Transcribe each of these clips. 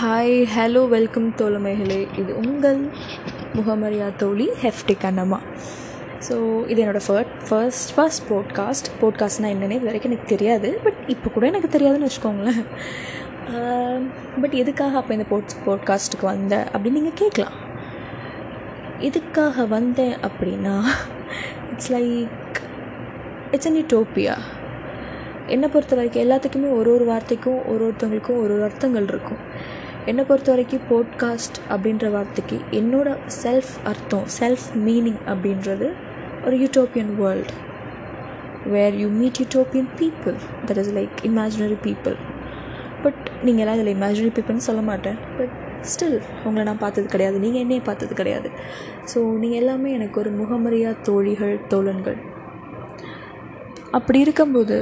Hi hello welcome தோழமைகளே இது உங்கள் முகமரியா தோழி ஹெஃப்டி கண்ணம்மா ஸோ இது என்னோடய ஃபர்ட் ஃபர்ஸ்ட் ஃபர்ஸ்ட் போட்காஸ்ட் போட்காஸ்ட்னால் என்னென்னே இது வரைக்கும் எனக்கு தெரியாது பட் இப்போ கூட எனக்கு தெரியாதுன்னு வச்சுக்கோங்களேன். Um, பட் எதுக்காக அப்போ இந்த போட் போட்காஸ்ட்டுக்கு வந்தேன் அப்படின்னு நீங்கள் கேட்கலாம் எதுக்காக வந்தேன் அப்படின்னா it's like it's an utopia என்னை பொறுத்த வரைக்கும் எல்லாத்துக்குமே ஒரு ஒரு வார்த்தைக்கும் ஒரு ஒருத்தவங்களுக்கும் ஒரு ஒரு அர்த்தங்கள் இருக்கும். என்னை பொறுத்த வரைக்கும் போட்காஸ்ட் அப்படின்ற வார்த்தைக்கு என்னோடய செல்ஃப் அர்த்தம் செல்ஃப் மீனிங் அப்படின்றது ஒரு utopian world where you meet utopian people that is like imaginary people but நீங்கள் எல்லாம் இதில் இமேஜினரி பீப்புள்னு சொல்ல மாட்டேன். பட் ஸ்டில் உங்களை நான் பார்த்தது கிடையாது. நீங்கள் என்னையே பார்த்தது கிடையாது. ஸோ நீங்கள் எல்லாமே எனக்கு ஒரு முகமறியாக தோழிகள் தோழன்கள். அப்படி இருக்கும்போது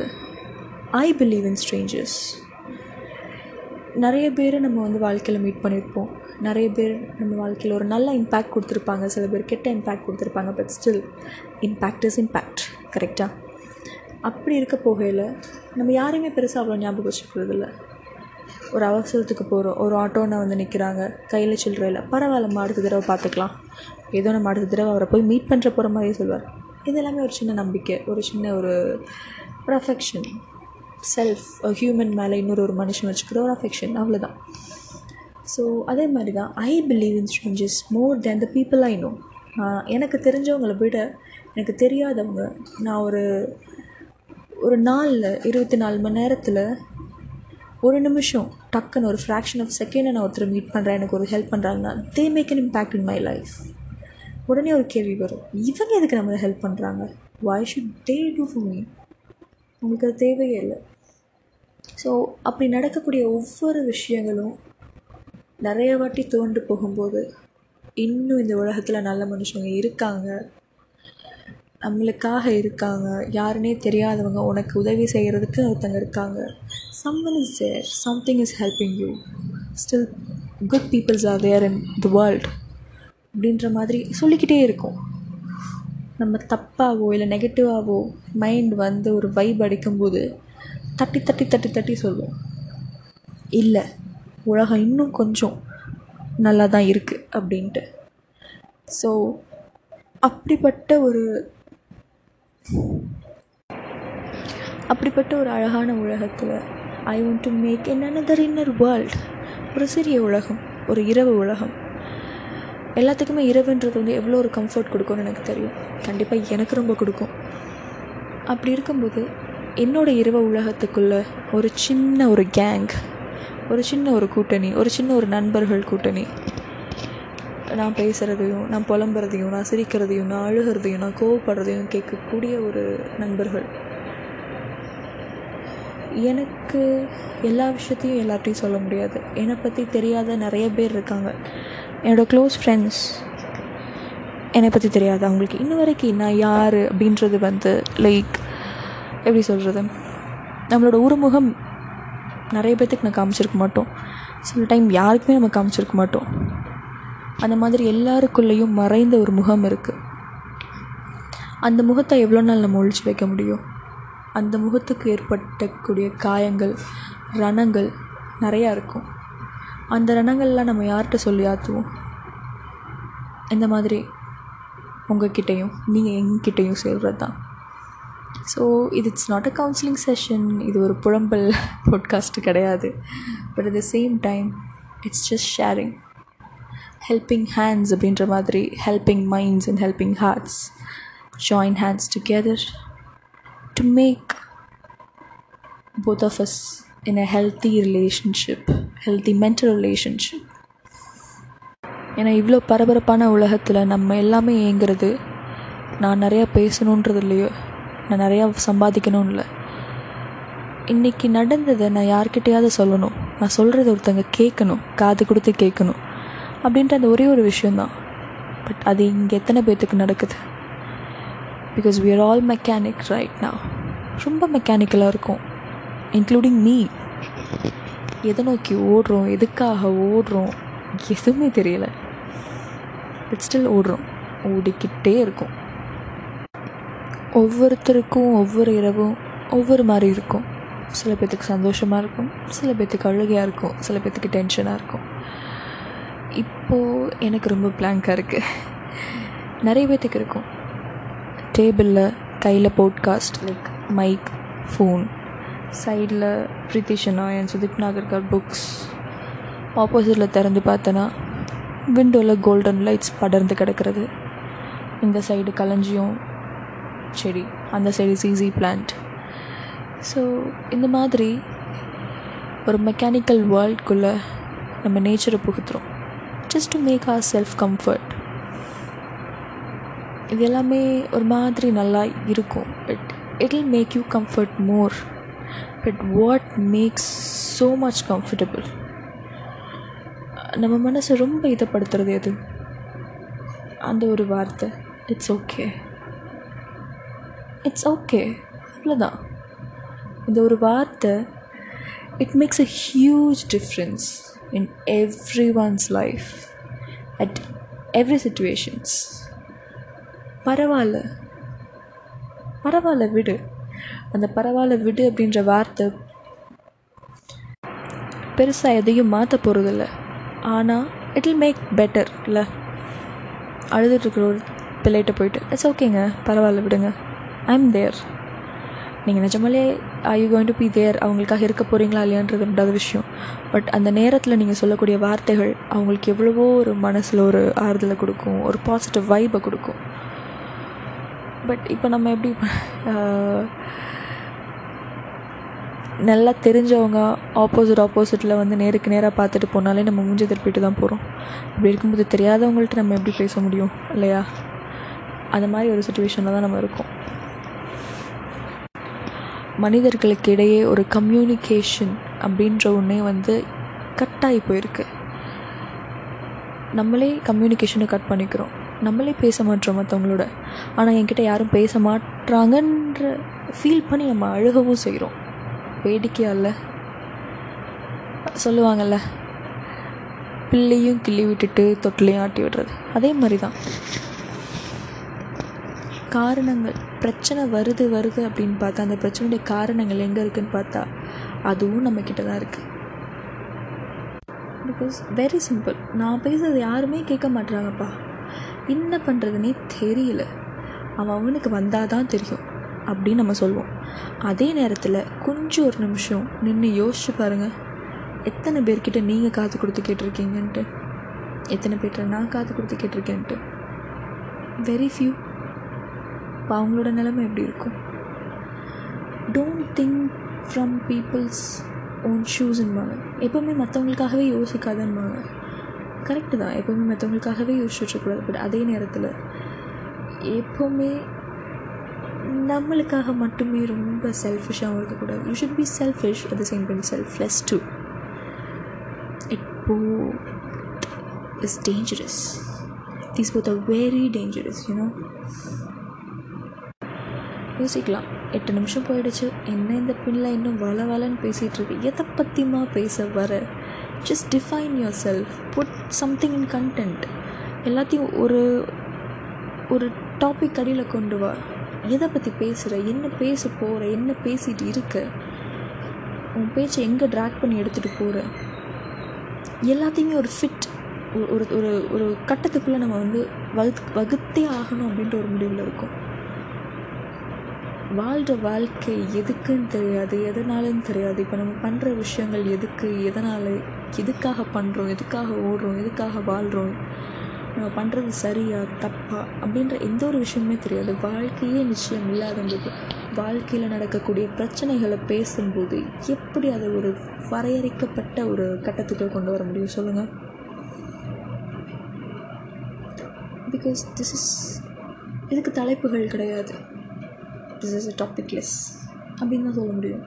ஐ பிலீவ் இன் ஸ்ட்ரேஞ்சர்ஸ் நிறைய பேர் நம்ம வந்து வாழ்க்கையில் மீட் பண்ணியிருப்போம் நிறைய பேர் நம்ம வாழ்க்கையில் ஒரு நல்ல இம்பேக்ட் கொடுத்துருப்பாங்க. சில பேர் கெட்ட இம்பேக்ட் கொடுத்துருப்பாங்க. But still impact is impact கரெக்டாக அப்படி இருக்க போகையில் நம்ம யாரையுமே பெருசாக அவ்வளோ ஞாபகம் வச்சுக்கிறதில்ல ஒரு அவசரத்துக்கு போகிறோம் ஒரு ஆட்டோனை வந்து நிற்கிறாங்க கையில் சில்லறையில் பரவாயில்லம்மா அடுத்த தடவை பார்த்துக்கலாம். ஏதோ நம்ம அடுத்த தடவை அவரை போய் மீட் பண்ணுற போகிற மாதிரியே சொல்லுவார் இது எல்லாமே ஒரு சின்ன நம்பிக்கை. ஒரு சின்ன ஒரு ப்ரஃபெக்ஷன் செல்ஃப் ஹியூமன் மேலே இன்னொரு ஒரு மனுஷன் வச்சுக்கிற ஒரு அஃபெக்ஷன் அவ்வளோதான் ஸோ அதே மாதிரி தான் I believe in strangers more than the people I know எனக்கு தெரிஞ்சவங்களை விட எனக்கு தெரியாதவங்க நான் ஒரு ஒரு நாளில் இருபத்தி நாலு மணி நேரத்தில் ஒரு நிமிஷம் டக்குன்னு ஒரு ஃப்ராக்ஷன் ஆஃப் செகண்டை நான் ஒருத்தர் மீட் பண்ணுறேன் எனக்கு ஒரு ஹெல்ப் பண்ணுறாங்கன்னா they make an impact in my life உடனே ஒரு கேள்வி வரும் இவங்க எதுக்கு நம்ம ஹெல்ப் பண்ணுறாங்க why should they do for me உங்களுக்கு அது தேவையே இல்லை ஸோ அப்படி நடக்கக்கூடிய ஒவ்வொரு விஷயங்களும் நிறைய வாட்டி தோண்டு போகும்போது இன்னும் இந்த உலகத்தில் நல்ல மனுஷங்க இருக்காங்க. நம்மளுக்காக இருக்காங்க. யாருன்னே தெரியாதவங்க உனக்கு உதவி செய்கிறதுக்கு ஒருத்தங்க இருக்காங்க. Someone is there something is helping you still good peoples are there in the world அப்படின்ற மாதிரி சொல்லிக்கிட்டே இருக்கும். நம்ம தப்பாகவோ இல்லை நெகட்டிவாகவோ மைண்ட் வந்து ஒரு வைப் அடிக்கும்போது தட்டி தட்டி தட்டி தட்டி சொல்லுவோம் இல்லை உலகம் இன்னும் கொஞ்சம் நல்லா தான் இருக்குது அப்படின்ட்டு. ஸோ அப்படிப்பட்ட ஒரு அப்படிப்பட்ட ஒரு அழகான உலகத்தில் I want to make an another inner world ஒரு சிறிய உலகம் ஒரு இரவு உலகம். எல்லாத்துக்குமே இரவுன்றது வந்து எவ்வளோ ஒரு கம்ஃபர்ட் கொடுக்கும்னு எனக்கு தெரியும். கண்டிப்பாக எனக்கு ரொம்ப கொடுக்கும். அப்படி இருக்கும்போது என்னோடய இரவு உலகத்துக்குள்ளே ஒரு சின்ன ஒரு கேங் ஒரு சின்ன ஒரு கூட்டணி ஒரு சின்ன ஒரு நண்பர்கள் கூட்டணி. நான் பேசுகிறதையும் நான் புலம்புறதையும் நான் சிரிக்கிறதையும் நான் அழுகிறதையும் நான் கோவப்படுறதையும் கேட்கக்கூடிய ஒரு நண்பர்கள். எனக்கு எல்லா விஷயத்தையும் எல்லார்ட்டையும் சொல்ல முடியாது. என்னை பற்றி தெரியாத நிறைய பேர் இருக்காங்க. என்னோடய க்ளோஸ் ஃப்ரெண்ட்ஸ் என்னை பற்றி தெரியாது அவங்களுக்கு இன்ன வரைக்கும் நான் யார் அப்படின்றது வந்து லைக் எப்படி சொல்கிறது நம்மளோட உருமுகம் நிறைய பேர்த்துக்கு நான் காமிச்சிருக்க மாட்டோம். சில டைம் யாருக்குமே நம்ம காமிச்சிருக்க மாட்டோம். அந்த மாதிரி எல்லாருக்குள்ளேயும் மறைந்த ஒரு முகம் இருக்குது அந்த முகத்தை எவ்வளோ நாள் நம்ம ஒழிச்சு வைக்க முடியும்? அந்த முகத்துக்கு ஏற்பட்டக்கூடிய காயங்கள் ரணங்கள் நிறையா இருக்கும். அந்த ரணங்கள்லாம் நம்ம யார்கிட்ட சொல்லி ஆற்றுவோம் இந்த மாதிரி உங்ககிட்டையும் நீங்கள் எங்கிட்டையும் சொல்கிறது தான் ஸோ இது it's not a counselling session இது ஒரு புலம்பல் பாட்காஸ்ட்டு கிடையாது. But at the same time it's just sharing helping hands அப்படின்ற மாதிரி helping minds and helping hearts join hands together to make both of us in a healthy relationship healthy mental relationship ஏன்னா இவ்வளோ பரபரப்பான உலகத்தில் நம்ம எல்லாமே ஏங்குறது நான் நிறையா பேசணுன்றது இல்லையோ? நான் நிறையா சம்பாதிக்கணும் இல்லை. இன்றைக்கி நடந்ததை நான் யார்கிட்டையாவது சொல்லணும். நான் சொல்கிறத ஒருத்தங்க கேட்கணும் காது கொடுத்து கேட்கணும் அப்படின்ற அந்த ஒரே ஒரு விஷயந்தான் பட் அது இங்கே எத்தனை பேர்த்துக்கு நடக்குது? Because we are all mechanic right நான் ரொம்ப மெக்கானிக்கலாக இருக்கும் இன்க்ளூடிங் மீ எதை நோக்கி ஓடுறோம்? எதுக்காக ஓடுறோம்? எதுவுமே தெரியல. பட் ஸ்டில் ஓடுறோம். ஓடிக்கிட்டே இருக்கும். ஒவ்வொருத்தருக்கும் ஒவ்வொரு இரவும் ஒவ்வொரு மாதிரி இருக்கும். சில பேர்த்துக்கு சந்தோஷமாக இருக்கும். சில பேர்த்துக்கு அழுகையாக இருக்கும். சில பேர்த்துக்கு டென்ஷனாக இருக்கும். இப்போது எனக்கு ரொம்ப பிளாங்காக இருக்குது நிறைய பேர்த்துக்கு இருக்கும். டேபிளில் கையில் போட்காஸ்ட் லைக் மைக் ஃபோன் சைடில் பிரித்திஷனா என் சுதிப் நாகர்கர் புக்ஸ் ஆப்போசிட்டில் திறந்து பார்த்தேன்னா விண்டோவில் கோல்டன் லைட்ஸ் படர்ந்து கிடக்கிறது. இந்த சைடு களஞ்சியம் செடி அந்த சைடு சிசி பிளான்ட் ஸோ இந்த மாதிரி ஒரு மெக்கானிக்கல் வேர்ல்டுக்குள்ளே நம்ம நேச்சரை புகுத்துறோம். Just to make our self comfort இது எல்லாமே ஒரு மாதிரி நல்லா இருக்கும். But it will make you comfort more but what makes so much comfortable நம்ம மனசை ரொம்ப இதப்படுத்துறது எது? அந்த ஒரு வார்த்தை. இட்ஸ் ஓகே இட்ஸ் ஓகே அவ்வளோதான் இந்த ஒரு வார்த்தை it makes a huge difference in everyone's life at every situations பரவாயில்ல. பரவாயில்ல விடு. அந்த பரவாயில்ல விடு அப்படின்ற வார்த்தை பெருசாக எதையும் மாற்ற போகிறதில்ல ஆனால் இட் இல் மேக் பெட்டர் இல்லை அழுதுட்டுருக்குற ஒரு பிள்ளைகிட்ட போயிட்டு இட்ஸ் ஓகேங்க பரவாயில்ல விடுங்க. ஐ எம் தேர் நீங்கள் நிஜமாலே I you going to be there அவங்களுக்காக இருக்க போகிறீங்களா இல்லையான்றது ரெண்டாவது விஷயம். பட் அந்த நேரத்தில் நீங்கள் சொல்லக்கூடிய வார்த்தைகள் அவங்களுக்கு எவ்வளவோ ஒரு மனசில் ஒரு ஆறுதலை கொடுக்கும் ஒரு பாசிட்டிவ் வைப்பை கொடுக்கும். பட் இப்போ நம்ம எப்படி நல்லா தெரிஞ்சவங்க ஆப்போசிட் ஆப்போசிட்டில் வந்து நேருக்கு நேராக பார்த்துட்டு போனாலே நம்ம மூஞ்சி திருப்பிட்டு தான் போகிறோம் அப்படி இருக்கும்போது தெரியாதவங்கள்ட்ட நம்ம எப்படி பேச முடியும் இல்லையா? அந்த மாதிரி ஒரு சுச்சுவேஷனில் தான் நம்ம இருக்கோம். மனிதர்களுக்கு இடையே ஒரு கம்யூனிகேஷன் அப்படின்ற ஒன்றே வந்து கட்டாகி போயிருக்கு. நம்மளே கம்யூனிகேஷனை கட் பண்ணிக்கிறோம். நம்மளே பேச மாட்டோம் மற்றவங்களோட ஆனால் என்கிட்ட யாரும் பேச மாட்டாங்கன்ற ஃபீல் பண்ணி நம்ம அழுகவும் செய்கிறோம் வேடிக்கையாக இல்லை சொல்லுவாங்கள்ல பிள்ளையும் கிள்ளி விட்டுட்டு தொட்டிலையும் ஆட்டி விடுறது. அதே மாதிரி தான் காரணங்கள் பிரச்சனை வருது வருது அப்படின்னு பார்த்தா அந்த பிரச்சனையுடைய காரணங்கள் எங்கே இருக்குதுன்னு பார்த்தா அதுவும் நம்மக்கிட்ட தான் இருக்குது பிகாஸ் வெரி சிம்பிள் நான் பேசுறது யாருமே கேட்க மாட்டுறாங்கப்பா என்ன பண்ணுறதுனே தெரியல. அவன் அவனுக்கு வந்தால் தான் தெரியும். அப்படின்னு நம்ம சொல்லுவோம் அதே நேரத்தில் கொஞ்சம் ஒரு நிமிஷம் நின்று யோசிச்சு பாருங்கள் எத்தனை பேர்கிட்ட நீங்கள் காது கொடுத்து கேட்டிருக்கீங்கன்ட்டு? எத்தனை பேர்கிட்ட நான் காது கொடுத்து கேட்டிருக்கேன்ட்டு? வெரி ஃபியூ இப்போ அவங்களோட நிலைமை எப்படி இருக்கும்? Don't think from peoples own ஷூஸ்ன்பாங்க எப்போவுமே மற்றவங்களுக்காகவே யோசிக்காதன்பாங்க. கரெக்டு தான். எப்போவுமே மற்றவங்களுக்காகவே யோசிச்சுட்ருக்கூடாது பட் அதே நேரத்தில் எப்போவுமே நம்மளுக்காக மட்டுமே ரொம்ப செல்ஃபிஷாகவும் இருக்கக்கூடாது. You should be selfish at the same time selfless too it both is dangerous these both are very dangerous you know யோசிக்கலாம். எட்டு நிமிஷம் போயிடுச்சு. என்ன இந்த பிள்ளை இன்னும் வள வளன்னு பேசிகிட்டு இருக்கு? எதை பற்றியுமா பேச வர? Just define your self put something in content எல்லாத்தையும் ஒரு ஒரு டாபிக் அடியில் கொண்டு வா. எதை பற்றி பேசுகிற என்ன பேச போகிற என்ன பேசிகிட்டு இருக்க? உன் பேச்சை எங்கே ட்ராக் பண்ணி எடுத்துகிட்டு போகிற எல்லாத்தையுமே ஒரு ஃபிட் ஒரு ஒரு ஒரு கட்டத்துக்குள்ளே நம்ம வந்து வகு வகுத்தே ஆகணும் அப்படின்ற ஒரு முடிவில் இருக்கும். வாழ்கிற வாழ்க்கை எதுக்குன்னு தெரியாது எதனாலன்னு தெரியாது. இப்போ நம்ம பண்ணுற விஷயங்கள் எதுக்கு எதனால் எதுக்காக பண்ணுறோம் எதுக்காக ஓடுறோம் எதுக்காக வாழ்கிறோம் நம்ம பண்ணுறது சரியா தப்பா அப்படின்ற எந்த ஒரு விஷயமுமே தெரியாது. வாழ்க்கையே நிச்சயம் இல்லாதபோது வாழ்க்கையில் நடக்கக்கூடிய பிரச்சனைகளை பேசும்போது எப்படி அதை ஒரு வரையறுக்கப்பட்ட ஒரு கட்டத்துக்கு கொண்டு வர முடியும் சொல்லுங்கள் பிகாஸ் திஸ் இஸ் இதுக்கு தலைப்புகள் கிடையாது. திஸ் இஸ் அ டாபிக்லெஸ் அப்படின்னு தான் சொல்ல முடியும்.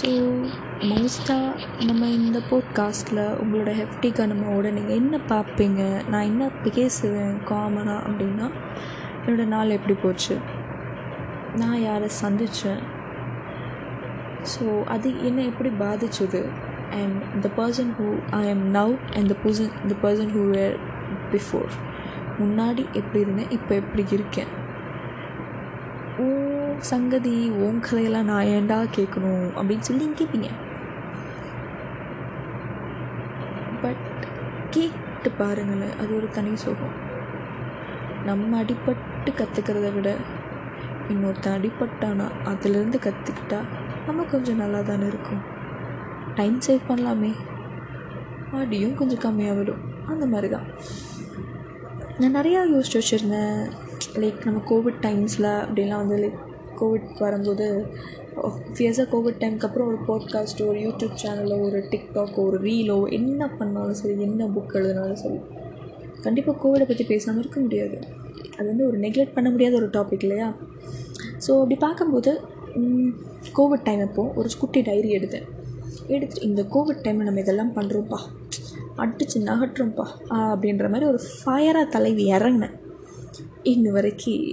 ஸோ மோஸ்ட்டாக நம்ம இந்த போட்காஸ்ட்டில் உங்களோட ஹெஃப்டிக்காக நம்மளோட நீங்கள் என்ன பார்ப்பீங்க? நான் என்ன பேசுவேன் காமனாக அப்படின்னா என்னோடய நாள் எப்படி போச்சு? நான் யாரை சந்தித்தேன் ஸோ அது என்னை எப்படி பாதிச்சது? And the person who I am now and the person the person who were before முன்னாடி எப்படி இருந்தேன் இப்போ எப்படி இருக்கேன்? ஓ சங்கதி ஓம் கதையெல்லாம் நான் ஏன்டா கேட்கணும் அப்படின்னு சொல்லி கேட்பீங்க பட் கேட்டு பாருங்களேன் அது ஒரு தனி சுகம். நம்ம அடிபட்டு கற்றுக்கிறத விட இன்னொருத்தன் அடிபட்டானா அதுலேருந்து கற்றுக்கிட்டா நம்ம கொஞ்சம் நல்லா தானே இருக்கும். டைம் சேவ் பண்ணலாமே. ஆடியும் கொஞ்சம் கம்மியாக விடும். அந்த மாதிரி தான் நான் நிறையா யோசிச்சு வச்சுருந்தேன். லைக் நம்ம கோவிட் டைம்ஸில் அப்படிலாம் வந்து லைக் கோவிட் வரும்போது ஃபியஸாக கோவிட் டைமுக்கு அப்புறம் ஒரு பாட்காஸ்ட்டோ ஒரு யூடியூப் சேனலோ ஒரு டிக்டாக்கோ ஒரு ரீலோ என்ன பண்ணாலும் சரி என்ன புக் எழுதினாலும் சரி கண்டிப்பாக கோவிடை பற்றி பேசாமல் இருக்க முடியாது. அது வந்து ஒரு நெக்லெக்ட் பண்ண முடியாத ஒரு டாபிக் இல்லையா? ஸோ அப்படி பார்க்கும்போது கோவிட் டைம் அப்போது ஒரு குட்டி டைரி எடுத்தேன். எடுத்து இந்த கோவிட் டைமில் நம்ம இதெல்லாம் பண்ணுறோம்ப்பா அடிச்சு நகட்டுறோம்ப்பா அப்படின்ற மாதிரி ஒரு ஃபயராக தலைவி இறங்கினேன். இன்ன வரைக்கும்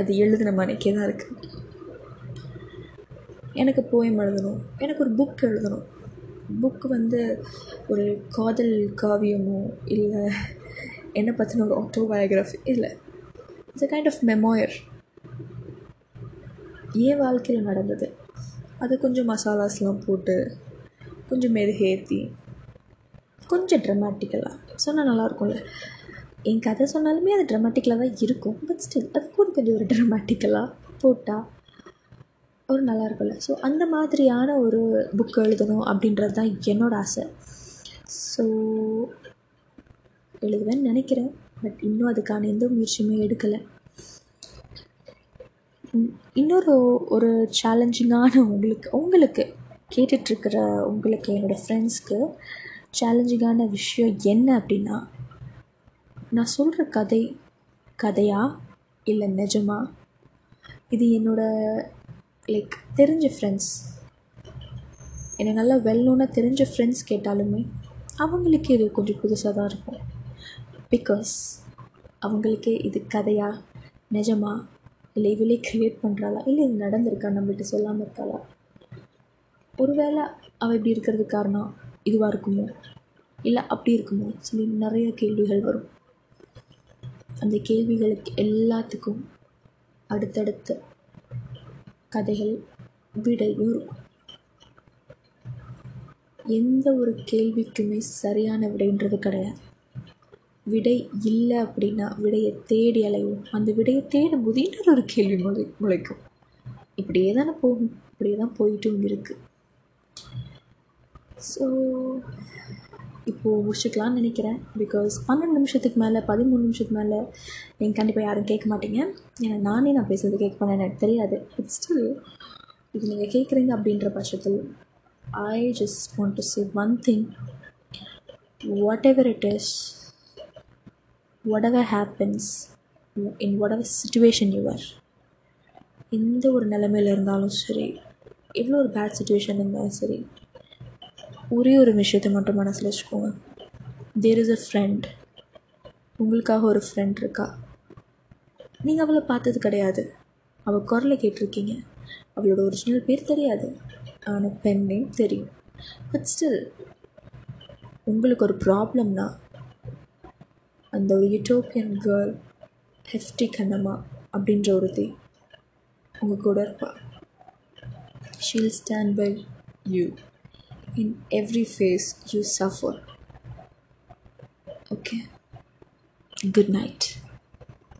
அது எழுதின மாதிரிக்கே தான் இருக்குது எனக்கு போயம் எழுதணும். எனக்கு ஒரு புக் எழுதணும். புக்கு வந்து ஒரு காதல் காவியமோ இல்லை என்னை பற்றின ஒரு ஆட்டோபயோகிராஃபி இல்லை. It's a kind of memoir என் வாழ்க்கையில் நடந்தது. அது கொஞ்சம் மசாலாஸ்லாம் போட்டு கொஞ்சம் மெருகேற்றி கொஞ்சம் ட்ரமாட்டிக்கலாக சொன்னால் நல்லாயிருக்கும்ல என் கதை சொன்னாலுமே அது ட்ரமாட்டிக்கலாக தான் இருக்கும். பட் ஸ்டில் அது கூட கொஞ்சம் ஒரு ட்ரமாட்டிக்கலாக போட்டால் ஒரு நல்லா இருக்கும்ல ஸோ அந்த மாதிரியான ஒரு புக் எழுதணும் அப்படின்றது தான் என்னோடய ஆசை. ஸோ எழுதுவேன்னு நினைக்கிறேன். பட் இன்னும் அதுக்கான எந்த முயற்சியுமே எடுக்கலை. இன்னொரு ஒரு சேலஞ்சிங்கான உங்களுக்கு உங்களுக்கு கேட்டுட்ருக்கிற உங்களுக்கு என்னோடய ஃப்ரெண்ட்ஸ்க்கு சேலஞ்சிங்கான விஷயம் என்ன அப்படின்னா நான் சொல்கிற கதை கதையா இல்லை நிஜமா? இது என்னோடய லைக் தெரிஞ்ச ஃப்ரெண்ட்ஸ் என்னை நல்லா வெல்லோனாக தெரிஞ்ச ஃப்ரெண்ட்ஸ் கேட்டாலுமே அவங்களுக்கு இது கொஞ்சம் புதுசாக தான் இருக்கும். பிகாஸ் அவங்களுக்கே இது கதையா நிஜமா இல்லை இவளே க்ரியேட் பண்ணுறாளா இல்லை இது நடந்திருக்கா நம்மகிட்ட சொல்லாமல் இருக்காளா? ஒருவேளை அவள் இப்படி இருக்கிறது காரணம் இதுவாக இருக்குமோ? இல்லை அப்படி இருக்குமோ? சொல்லி நிறைய கேள்விகள் வரும். அந்த கேள்விகளுக்கு எல்லாத்துக்கும் அடுத்தடுத்து கதைகள் விடையும் எந்த ஒரு கேள்விக்குமே சரியான விடைன்றது கிடையாது. விடை இல்லை அப்படின்னா விடையை தேடி அலைவோம். அந்த விடையை தேட இன்னொரு ஒரு கேள்வி முளை முளைக்கும். இப்படியே தானே போகும். இப்படியே தான் போயிட்டும் இருக்குது ஸோ இப்போது முடிச்சுக்கலான்னு நினைக்கிறேன். பிகாஸ் பன்னெண்டு நிமிஷத்துக்கு மேலே பதிமூணு நிமிஷத்துக்கு மேலே நீங்கள் கண்டிப்பாக யாரும் கேட்க மாட்டீங்க. ஏன்னா நானே நான் பேசுகிறது கேட்க பண்ண எனக்கு தெரியாது. பட் ஸ்டில் இது நீங்கள் கேட்குறீங்க அப்படின்ற பட்சத்தில் I just want to say one thing whatever it is whatever happens in whatever situation your எந்த ஒரு நிலமையில் இருந்தாலும் சரி எவ்வளோ ஒரு பேட் சுச்சுவேஷன் இருந்தாலும் சரி ஒரே ஒரு விஷயத்தை மட்டும் மனசில் வச்சுக்கோங்க. தேர் இஸ் அ ஃப்ரெண்ட் உங்களுக்காக ஒரு ஃப்ரெண்ட் இருக்கா? நீங்கள் அவளை பார்த்தது கிடையாது. அவள் குரலை கேட்டிருக்கீங்க. அவளோட ஒரிஜினல் பேர் தெரியாது. ஆனால் பென் நேம் தெரியும். பட் ஸ்டில் உங்களுக்கு ஒரு ப்ராப்ளம்னா அந்த ஒரு யூட்டோப்பியன் கேர்ள் ஹெஃப்டி கண்ணம்மா அப்படின்ற ஒருத்தி உங்கள் கூட இருப்பாள் she'll stand by you in every phase you suffer. Okay? Good night.